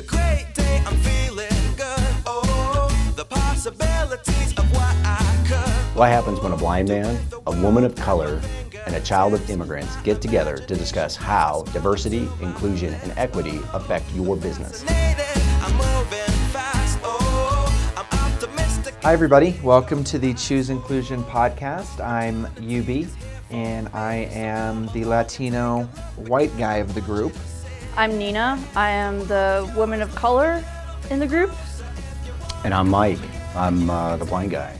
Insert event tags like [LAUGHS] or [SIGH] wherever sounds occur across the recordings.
a great day, I'm feeling good. Oh, the possibilities of what I could. What happens when a blind man, a woman of color, and a child of immigrants get together to discuss how diversity, inclusion, and equity affect your business? I'm moving fast. Oh, I'm optimistic. Hi, everybody. Welcome to the Choose Inclusion podcast. I'm UB, and I am the Latino white guy of the group. I'm Nina. I am the woman of color in the group. And I'm Mike. I'm uh, the blind guy.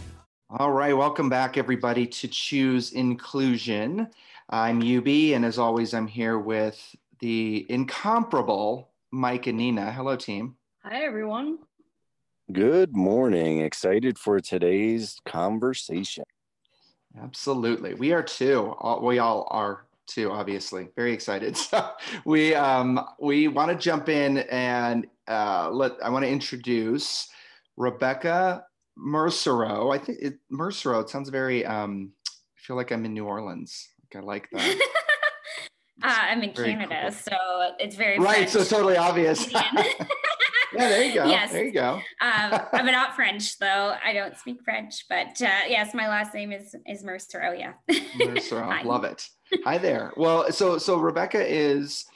All right, welcome back, everybody, to Choose Inclusion. I'm UB, and as always, I'm here with the incomparable Mike and Nina. Hello, team. Hi, everyone. Good morning. Excited for today's conversation. Absolutely, we are too. All- We all are too. Obviously, very excited. [LAUGHS] So we um, we want to jump in and uh, let. I want to introduce Rebekah Mersereau. I think it, Mersereau. It sounds very. Um, I feel like I'm in New Orleans. Like I like that. [LAUGHS] Uh, I'm in Canada, cool. so it's very right. So totally obvious. [LAUGHS] yeah, there you go. Yes. There you go. um, [LAUGHS] I'm not French though. I don't speak French, but uh, yes, my last name is is Mercer. Oh yeah. Mercer, [LAUGHS] Hi. Love it. Hi there. Well, so so Rebekah is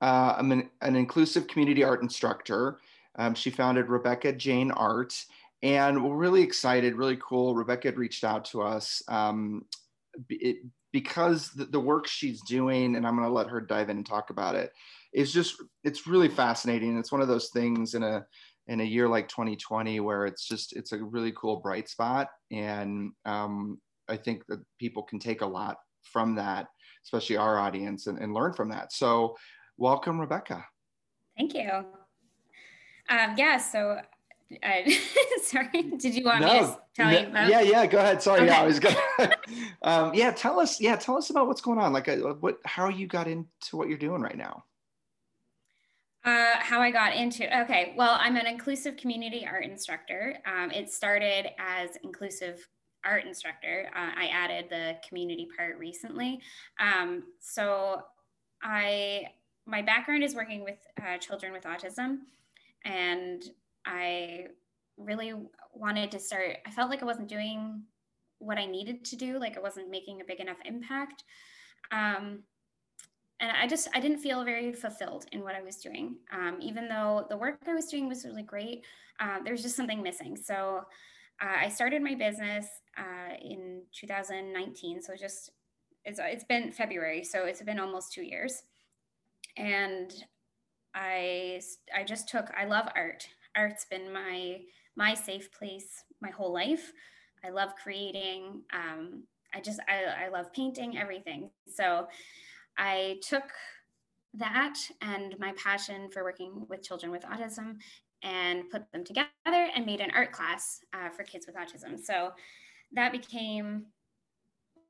uh, an, an inclusive community art instructor. Um, she founded Rebekah Jane Art, and we're really excited, really cool. Rebekah had reached out to us um, it, because the, the work she's doing, and I'm going to let her dive in and talk about it. Is just it's really fascinating. It's one of those things in a in a year like 2020 where it's just it's a really cool bright spot, and um, I think that people can take a lot from that, especially our audience, and, and learn from that. So, welcome, Rebekah. Thank you. Um, yeah. So, uh, [LAUGHS] sorry. Did you want me to tell no, you about? yeah, yeah. Go ahead. Sorry, yeah, I was gonna. [LAUGHS] [LAUGHS] um, yeah, tell us. Yeah, tell us about what's going on. Like, uh, what, how you got into what you're doing right now. Uh, how I got into okay. Well, I'm an inclusive community art instructor. Um, it started as inclusive art instructor. Uh, I added the community part recently. Um, so I my background is working with uh, children with autism, and I really wanted to start. I felt like I wasn't doing what I needed to do. Like I wasn't making a big enough impact. Um, and I just I didn't feel very fulfilled in what I was doing. Um, even though the work I was doing was really great, uh, there was just something missing. So uh, I started my business uh, in 2019. So just it's it's been February, so it's been almost two years, and I I just took I love art. Art's been my my safe place my whole life. I love creating. Um, I just I, I love painting everything. So I took that and my passion for working with children with autism and put them together and made an art class uh, for kids with autism. So that became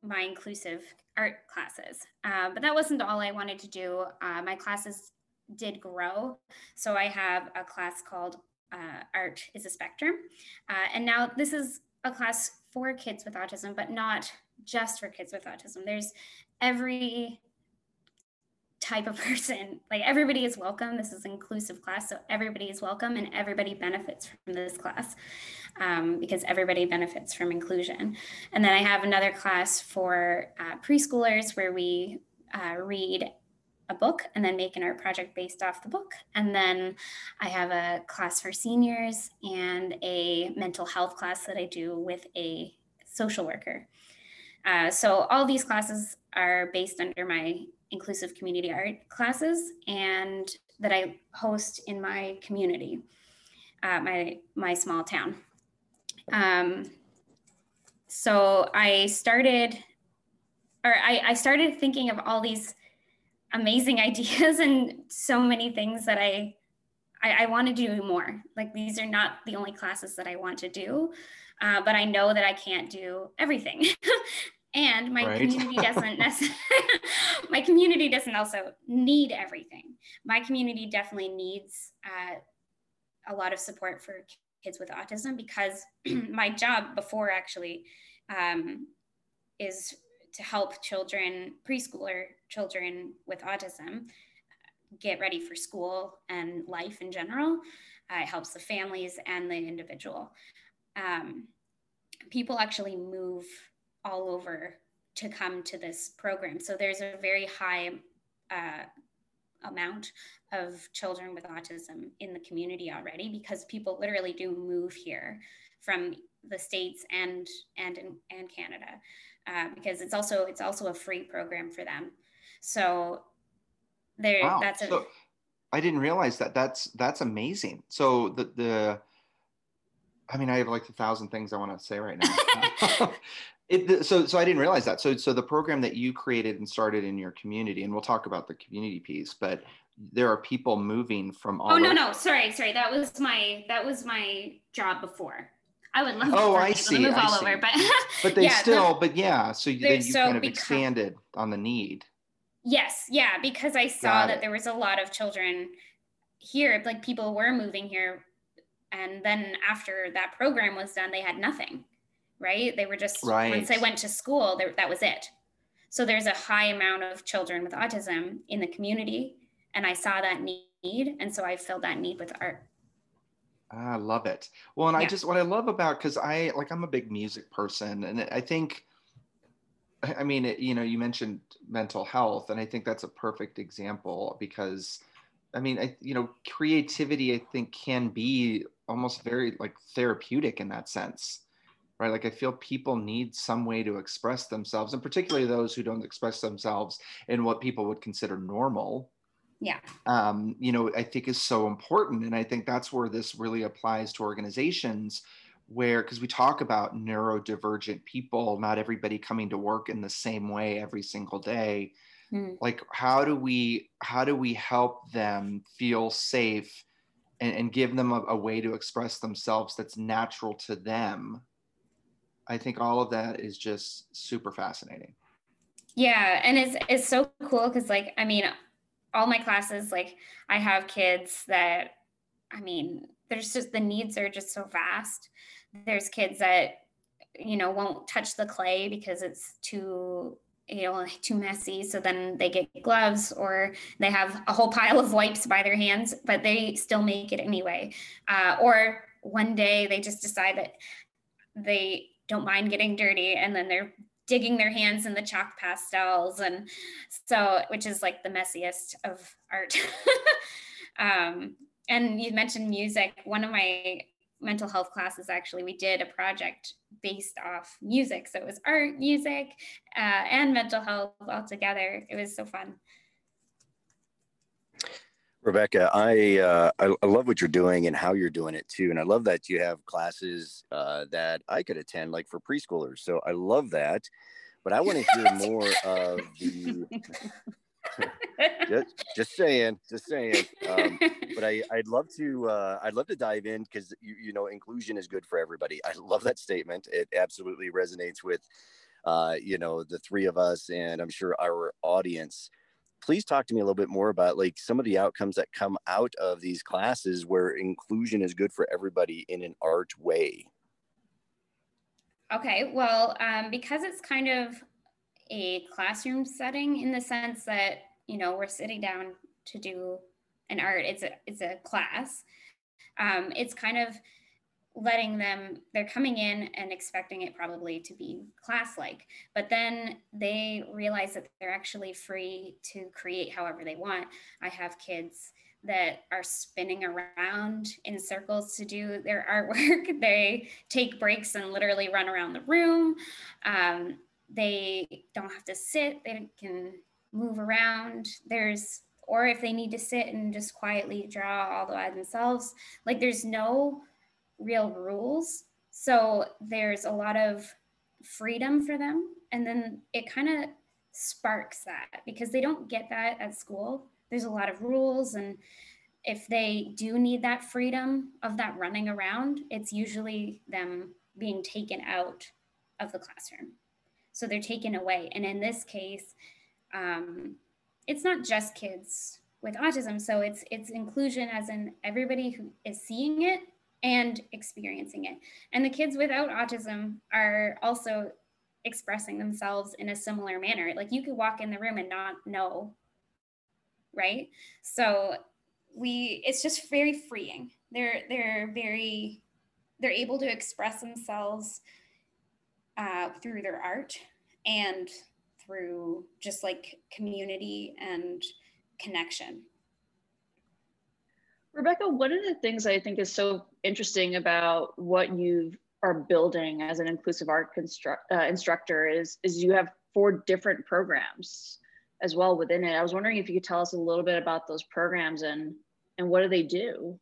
my inclusive art classes. Uh, but that wasn't all I wanted to do. Uh, my classes did grow. So I have a class called uh, Art is a Spectrum. Uh, and now this is a class for kids with autism, but not just for kids with autism. There's every type of [LAUGHS] person. Like everybody is welcome. This is inclusive class so everybody is welcome and everybody benefits from this class um, because everybody benefits from inclusion. And then i have another class for uh, preschoolers where we uh, read a book and then make an art project based off the book. And then i have a class for seniors and a mental health class that i do with a social worker. Uh, so all these classes are based under my inclusive community art classes and that I host in my community, uh, my my small town. Um, so I started, or I, I started thinking of all these amazing [LAUGHS] ideas and so many things that I, I, I want to do more. Like these are not the only classes that I want to do, uh, but I know that I can't do everything. [LAUGHS] and my Right. community doesn't [LAUGHS] necessarily [LAUGHS] my community doesn't also need everything my community definitely needs uh, a lot of support for kids with autism because [CLEARS THROAT] my job before actually um, is to help children preschooler children with autism get ready for school and life in general. Uh, it helps the families and the individual. Um, people actually move all over to come to this program. So there's a very high uh, amount of children with autism in the community already because people literally do move here from the states and and in, and Canada uh, because it's also it's also a free program for them. So there Wow. that's a So I didn't realize that. That's that's amazing. So the the I mean, I have like a thousand things I want to say right now. [LAUGHS] [LAUGHS] it, so so I didn't realize that. So so the program that you created and started in your community, and we'll talk about the community piece, but there are people moving from oh, all Oh no no sorry sorry that was my that was my job before. I would love Oh, I see, to move I all see. over, but [LAUGHS] But they yeah, the- still, but yeah, so you, then you so kind of because- expanded on the need. Yes, yeah, because I saw Got that it. there was a lot of children here, like people were moving here. And then after that program was done, they had nothing, right? They were just, right. once they went to school, that was it. So there's a high amount of children with autism in the community. And I saw that need. And so I filled that need with art. Ah, I love it. Well, and I just what I love about because I like I'm a big music person, and I think, I I mean, it, you know, you mentioned mental health, and I think that's a perfect example because, I mean, I you know, creativity I think can be almost very like therapeutic in that sense, right? Like I feel people need some way to express themselves, and particularly those who don't express themselves in what people would consider normal Yeah. um, you know, I think is so important. And I think that's where this really applies to organizations where, because we talk about neurodivergent people, not everybody coming to work in the same way every single day. Hmm. Like, how do we, how do we help them feel safe and, and give them a, a way to express themselves that's natural to them? I think all of that is just super fascinating. Yeah, and it's it's so cool because like I mean, all my classes like I have kids that I mean, there's just the needs are just so vast. There's kids that you know won't touch the clay because it's too you know too messy so then they get gloves or they have a whole pile of wipes by their hands but they still make it anyway uh, or one day they just decide that they don't mind getting dirty and then they're digging their hands in the chalk pastels and so which is like the messiest of art. [LAUGHS] Um, and you mentioned music. One of my mental health classes actually we did a project based off music. So it was art music uh, and mental health all together. It was so fun Rebekah, I, uh, I I love what you're doing and how you're doing it too, and I love that you have classes uh, that I could attend, like for preschoolers. So I love that, but I want to hear [LAUGHS] more of the. [LAUGHS] just, just saying, just saying. Um, but I, I'd love to, uh, I'd love to dive in because you, you know, inclusion is good for everybody. I love that statement. It absolutely resonates with, uh, you know, the three of us, and I'm sure our audience please talk to me a little bit more about like some of the outcomes that come out of these classes where inclusion is good for everybody in an art way Okay, well, um, because it's kind of a classroom setting in the sense that you know we're sitting down to do an art. It's a it's a class. Um, it's kind of letting them. They're coming in and expecting it probably to be class like, but then they realize that they're actually free to create however they want. I have kids that are spinning around in circles to do their [LAUGHS] artwork. they take breaks and literally run around the room. Um, they don't have to sit, they can move around. There's, or if they need to sit and just quietly draw all by themselves, like there's no real rules. So there's a lot of freedom for them. And then it kind of sparks that because they don't get that at school. There's a lot of rules and if they do need that freedom of that running around, it's usually them being taken out of the classroom. So they're taken away. And in this case, um, it's not just kids with autism. So it's it's inclusion as in everybody who is seeing it and experiencing it. And the kids without autism are also expressing themselves in a similar manner. Like you could walk in the room and not know right? So we it's just very freeing. They're they're very they're able to express themselves uh, through their art and through just like community and connection. Rebekah, one of the things I think is so interesting about what you are building as an inclusive art construct, uh, instructor is, is you have four different programs as well within it. I was wondering if you could tell us a little bit about those programs and, and what do they do?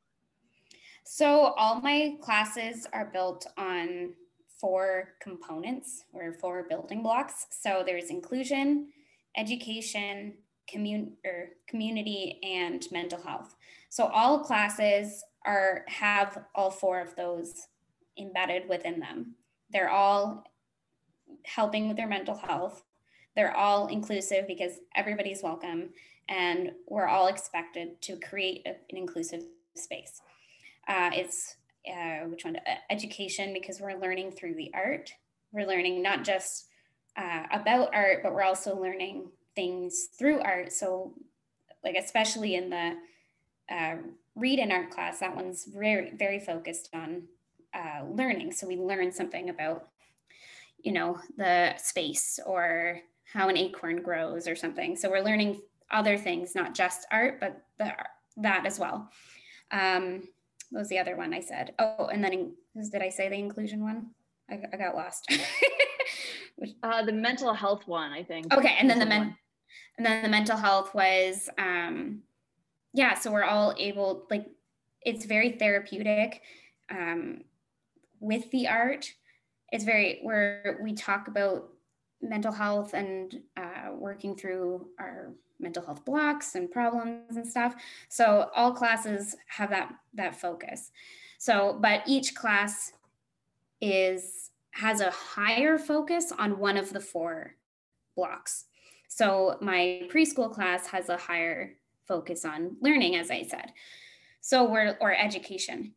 So all my classes are built on four components or four building blocks. So there's inclusion, education, commun- or community, and mental health. So all classes are have all four of those embedded within them. They're all helping with their mental health. They're all inclusive because everybody's welcome and we're all expected to create an inclusive space. Uh, it's uh, which one? Education because we're learning through the art. We're learning not just uh, about art, but we're also learning things through art. So, like especially in the uh, read in art class, that one's very very focused on uh, learning. So we learn something about, you know, the space or how an acorn grows or something. So we're learning other things, not just art, but the, that as well. Um, what was the other one I said? Oh, and then in, did I say the inclusion one? I, I got lost. [LAUGHS] uh, the mental health one, I think. Okay, and then the men, and then the mental health was, um, yeah. So we're all able, like, it's very therapeutic um, with the art. It's very where we talk about mental health and uh, working through our mental health blocks and problems and stuff. So all classes have that that focus. So, but each class is has a higher focus on one of the four blocks. So my preschool class has a higher focus on learning, as I said. So we're or education.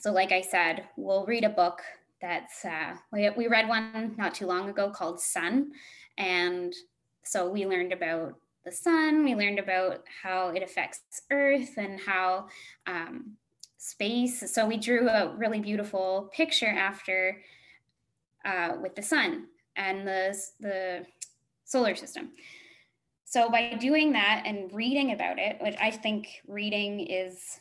So like I said, we'll read a book that's uh, we, we read one not too long ago called Sun, and so we learned about the sun. We learned about how it affects Earth and how um, space. So we drew a really beautiful picture after uh, with the sun and the, the solar system. So by doing that and reading about it, which I think reading is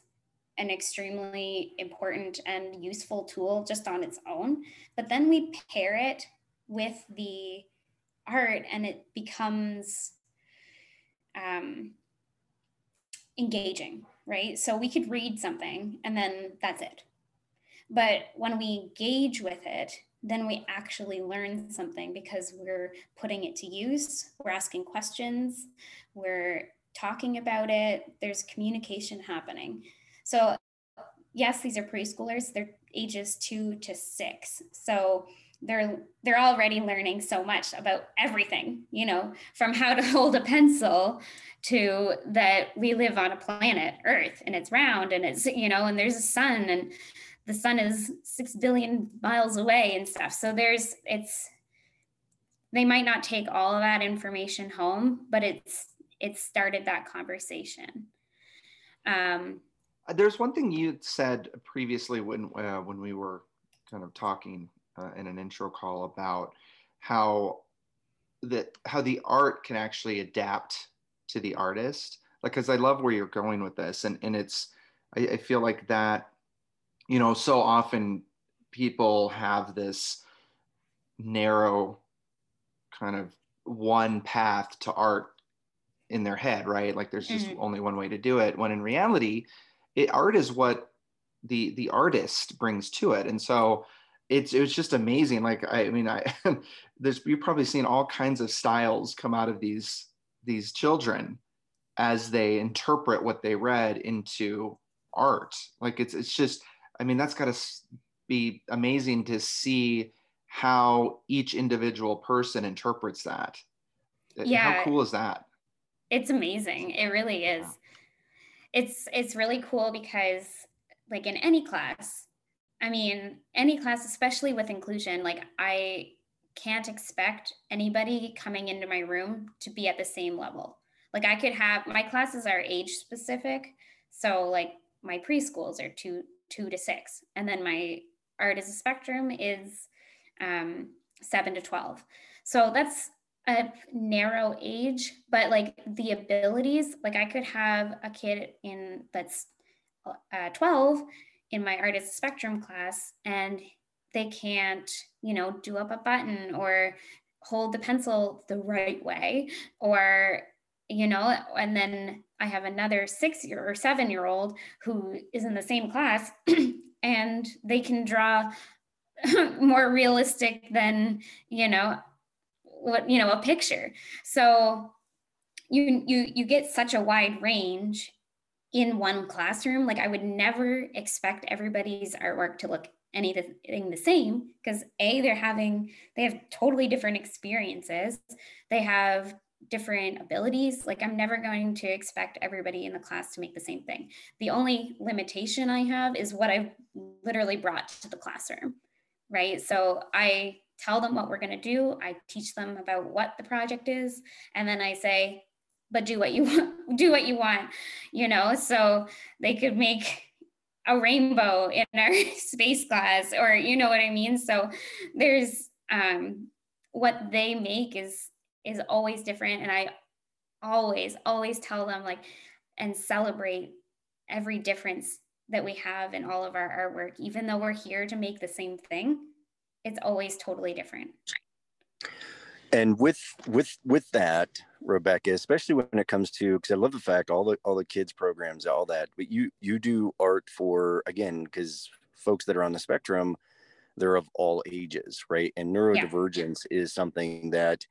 an extremely important and useful tool just on its own, but then we pair it with the art and it becomes um, engaging, right? So we could read something and then that's it. But when we engage with it, then we actually learn something because we're putting it to use, we're asking questions, we're talking about it, there's communication happening. So, yes, these are preschoolers, they're ages two to six. So, they're they're already learning so much about everything you know from how to [LAUGHS] hold a pencil to that we live on a planet earth and it's round and it's you know and there's a sun and the sun is 6 billion miles away and stuff. So there's it's they might not take all of that information home but it's it started that conversation. Um, there's one thing you said previously when uh, when we were kind of talking uh, in an intro call about how that how the art can actually adapt to the artist. Like because i love where you're going with this and and it's I, I feel like that you know so often people have this narrow kind of one path to art in their head right like there's just mm-hmm. only one way to do it when in reality it, art is what the the artist brings to it and so it's it was just amazing. Like I, I mean, I [LAUGHS] there's you've probably seen all kinds of styles come out of these these children as they interpret what they read into art. Like it's it's just I mean that's got to be amazing to see how each individual person interprets that. Yeah. How cool is that? It's amazing. It really is. It's it's really cool because like in any class, I mean, any class, especially with inclusion, like I can't expect anybody coming into my room to be at the same level. like I could have my classes are age specific. So like my preschools are two two to six, and then my art as a spectrum is um, seven to twelve. So that's a narrow age, but like the abilities, like I could have a kid in that's uh, 12 in my art as a spectrum class, and they can't, you know, do up a button or hold the pencil the right way or you know and then i have another six year or seven year old who is in the same class [CLEARS THROAT] and they can draw [LAUGHS] more realistic than you know what you know a picture. So you you you get such a wide range in one classroom. Like i would never expect everybody's artwork to look anything the same because a they're having they have totally different experiences. They have different abilities like i'm never going to expect everybody in the class to make the same thing. The only limitation i have is what i've literally brought to the classroom right? So i tell them what we're going to do i teach them about what the project is and then i say but do what you [LAUGHS] want do what you want you know? So they could make a rainbow in our [LAUGHS] space class or you know what i mean? So there's um what they make is is always different. And i always always tell them like and celebrate every difference that we have in all of our artwork. Even though we're here to make the same thing it's always totally different. And with with with that rebekah especially when it comes to because i love the fact all the all the kids programs all that but you you do art for again because folks that are on the spectrum they're of all ages right? And neurodivergence yeah. is something that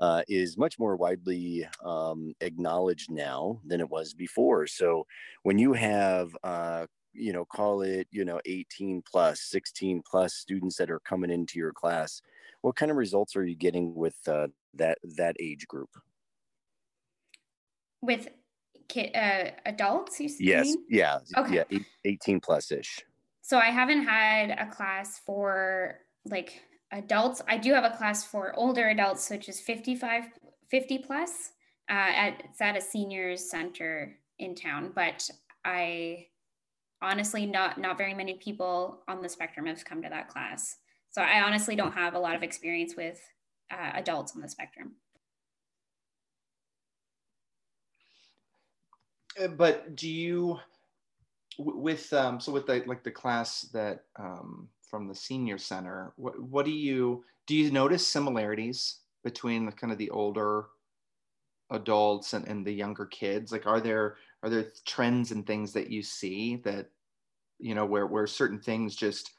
uh, is much more widely um, acknowledged now than it was before so when you have uh, you know call it you know 18 plus 16 plus students that are coming into your class what kind of results are you getting with uh, that that age group with kid, uh, adults you see? yes mean? yeah okay. yeah 18 plus ish so i haven't had a class for like adults i do have a class for older adults which is 55 50 plus uh, at it's at a seniors center in town but i honestly not not very many people on the spectrum have come to that class so I honestly don't have a lot of experience with uh, adults on the spectrum. Uh, but do you, with um, so with the like the class that um, from the senior center, what what do you do? You notice similarities between the kind of the older adults and, and the younger kids? Like, are there are there trends and things that you see that you know where where certain things just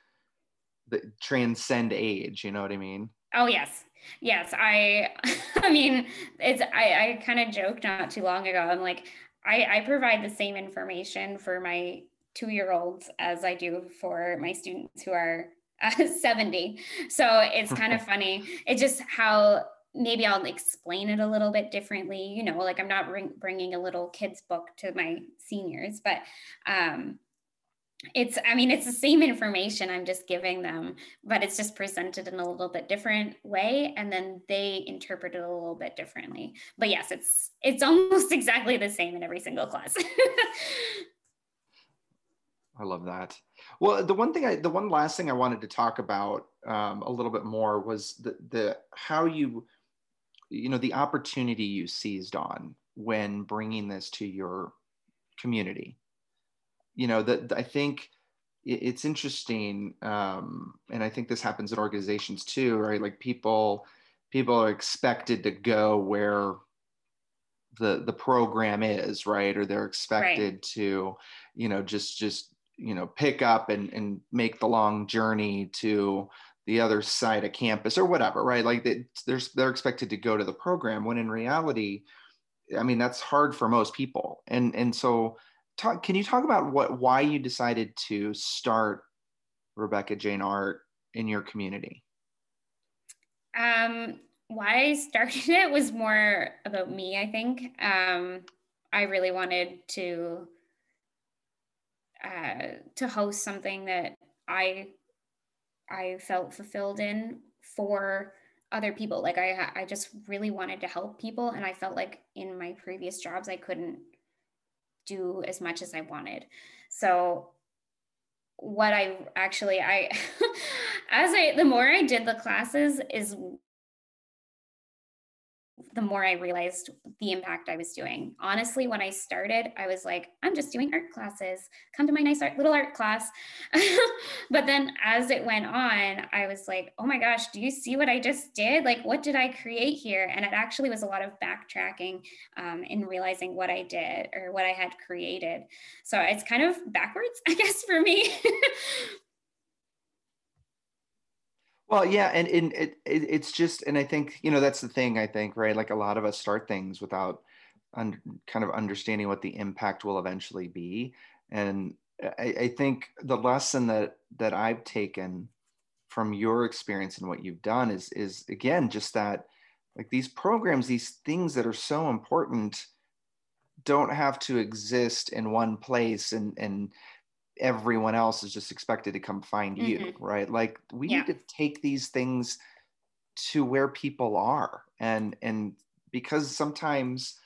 that transcend age you know what i mean oh yes yes i [LAUGHS] i mean it's i i kind of joked not too long ago i'm like i i provide the same information for my two year olds as i do for my students who are uh, [LAUGHS] 70 so it's [LAUGHS] kind of funny. It's just how maybe i'll explain it a little bit differently you know like i'm not bring, bringing a little kids book to my seniors but um it's i mean it's the same information i'm just giving them but it's just presented in a little bit different way and then they interpret it a little bit differently. But yes it's it's [LAUGHS] almost exactly the same in every single class i love that. Well the one thing i the one last thing i wanted to talk about um, a little bit more was the the how you you know the opportunity you seized on when bringing this to your community. You know that i think it's interesting um, and i think this happens in organizations too right? Like people people are expected to go where the the program is right? Or they're expected right. to you know just just you know pick up and and make the long journey to the other side of campus or whatever right like they, they're they're expected to go to the program when in reality i mean that's hard for most people and and so talk, can you talk about what why you decided to start Rebekah Jane Art in your community? Um, why I started [LAUGHS] it was more about me, I think. Um, I really wanted to uh, to host something that I I felt fulfilled in for other people. Like I, I just really wanted to help people. And I felt like in my previous jobs, I couldn't do as much as I wanted. So what I actually, I, [LAUGHS] as I, the more I did the classes is the more I realized the impact I was doing. Honestly, when I started, I was like, I'm just doing art classes. Come to my nice art, little art class. [LAUGHS] but then as it went on, I was like, oh my gosh, do you see what I just did? Like, what did I create here? And it actually was a lot of backtracking um, in realizing what I did or what I had created. So it's kind of backwards, [LAUGHS] I guess, for me. [LAUGHS] Well, yeah, and, and it, it, it's just, and I think you know that's the thing. I think right, like a lot of us start things without un, kind of understanding what the impact will eventually be, and I, I think the lesson that that I've taken from your experience and what you've done is is again just that like these programs, these things that are so important, don't have to exist in one place and and everyone else is just expected to come find you mm-hmm. right? Like we yeah. need to take these things to where people are and and because sometimes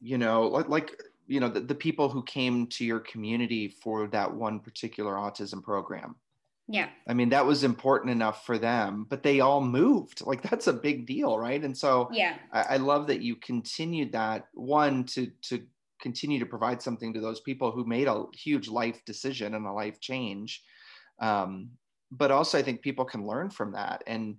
you know like, like you know the, the people who came to your community for that one particular autism program. Yeah. I mean that was important enough for them but they all moved. Like that's a big deal right? And so yeah. I, I love that you continued that one to to continue to provide something to those people who made a huge life decision and a life change. Um, but also i think people can learn from that. And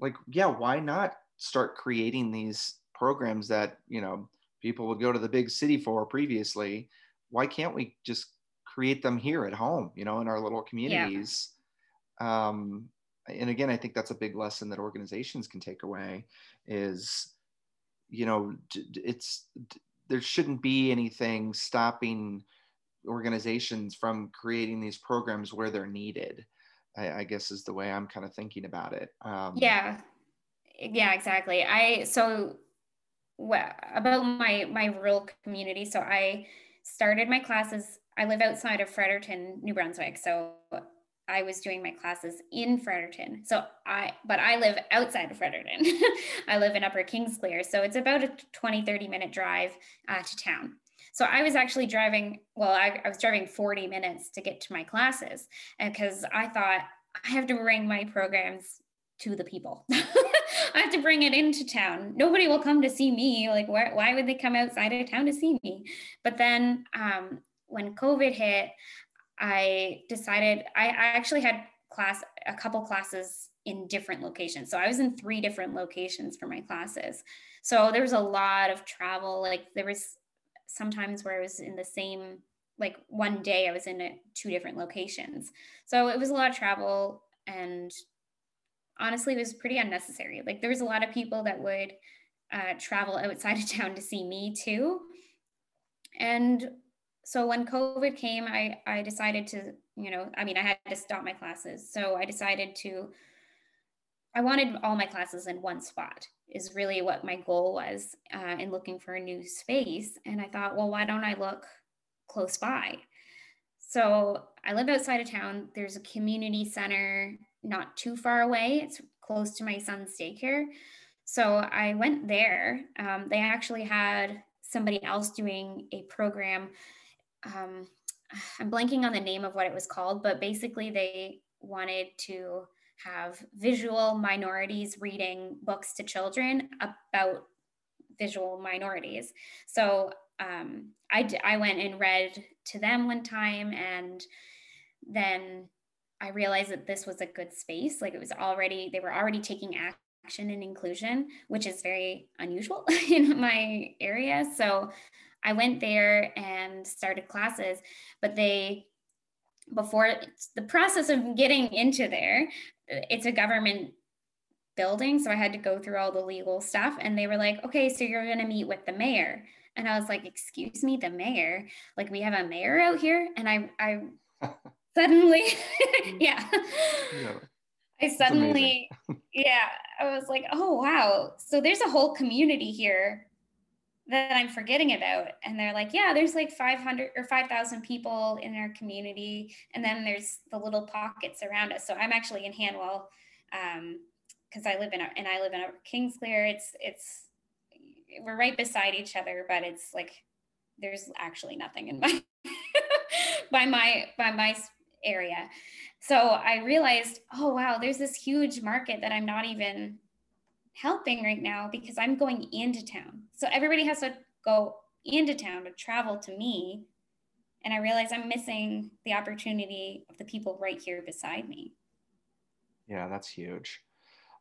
like yeah why not start creating these programs that you know people would go to the big city for previously? Why can't we just create them here at home you know in our little communities? Yeah. um, and again i think that's a big lesson that organizations can take away is you know it's there shouldn't be anything stopping organizations from creating these programs where they're needed I, I guess is the way i'm kind of thinking about it um, yeah. Yeah exactly. I so well, about my my rural community so i started my classes i live outside of fredericton new brunswick so I was doing my classes in Fredericton. So I, but I live outside of Fredericton. [LAUGHS] I live in Upper Kingsclear. So it's about a 20, 30 minute drive uh, to town. So I was actually driving, well, I, I was driving 40 minutes to get to my classes because I thought I have to bring my programs to the people. [LAUGHS] I have to bring it into town. Nobody will come to see me. Like, why, why would they come outside of town to see me? But then um, when COVID hit, I decided I, I actually had class a couple classes in different locations. So I was in three different locations for my classes. So there was a lot of travel. Like there was sometimes where I was in the same like one day I was in a, two different locations. So it was a lot of travel and honestly it was pretty unnecessary. Like there was a lot of people that would uh, travel outside of [LAUGHS] town to see me too. And so when COVID came, I, I decided to, you know, I mean, I had to stop my classes. So I decided to, I wanted all my classes in one spot, is really what my goal was uh, in looking for a new space. And I thought, well, why don't I look close by? So I live outside of town. There's a community center not too far away, it's close to my son's daycare. So I went there. Um, they actually had somebody else doing a program um, I'm blanking on the name of what it was called, but basically they wanted to have visual minorities reading books to children about visual minorities. So um, I, I went and read to them one time, and then I realized that this was a good space. Like it was already, they were already taking action in inclusion, which is very unusual [LAUGHS] in my area. So I went there and started classes, but they, before the process of getting into there, it's a government building. So I had to go through all the legal stuff. And they were like, okay, so you're going to meet with the mayor. And I was like, excuse me, the mayor? Like, we have a mayor out here? And I, I [LAUGHS] suddenly, [LAUGHS] yeah. yeah. I suddenly, yeah, I was like, oh, wow. So there's a whole community here that I'm forgetting about. And they're like, yeah, there's like 500 or 5,000 people in our community. And then there's the little pockets around us. So I'm actually in Hanwell um, because because I live in and I live in Kingsclear. It's it's we're right beside each other, but it's like there's actually nothing in my [LAUGHS] by my by my area. So I realized, oh wow, there's this huge market that I'm not even helping right now because I'm going into town. So everybody has to go into town to travel to me. And I realize I'm missing the opportunity of the people right here beside me. Yeah, that's huge.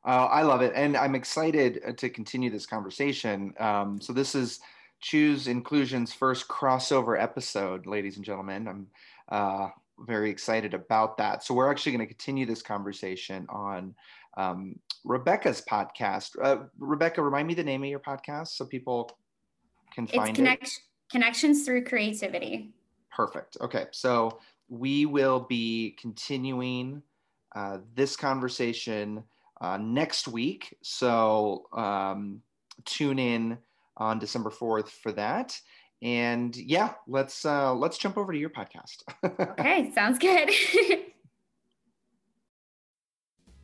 Uh, I love it. And I'm excited uh, to continue this conversation. Um, so, this is Choose Inclusion's first crossover episode, ladies and gentlemen. I'm uh, very excited about that. So, we're actually going to continue this conversation on um, Rebekah's podcast. Uh, Rebekah, remind me the name of your podcast so people can find it's connect- it. Connections through creativity. Perfect. Okay. So, we will be continuing uh, this conversation uh, next week. So um, tune in on December 4th for that. And yeah, let's uh, let's jump over to your podcast. [LAUGHS] okay, sounds good. [LAUGHS]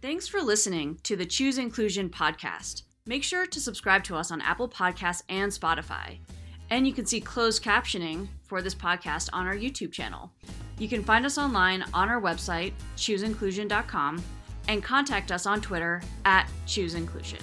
Thanks for listening to the Choose Inclusion podcast. Make sure to subscribe to us on Apple Podcasts and Spotify. And you can see closed captioning for this podcast on our YouTube channel. You can find us online on our website, chooseinclusion.com, and contact us on Twitter at chooseinclusion.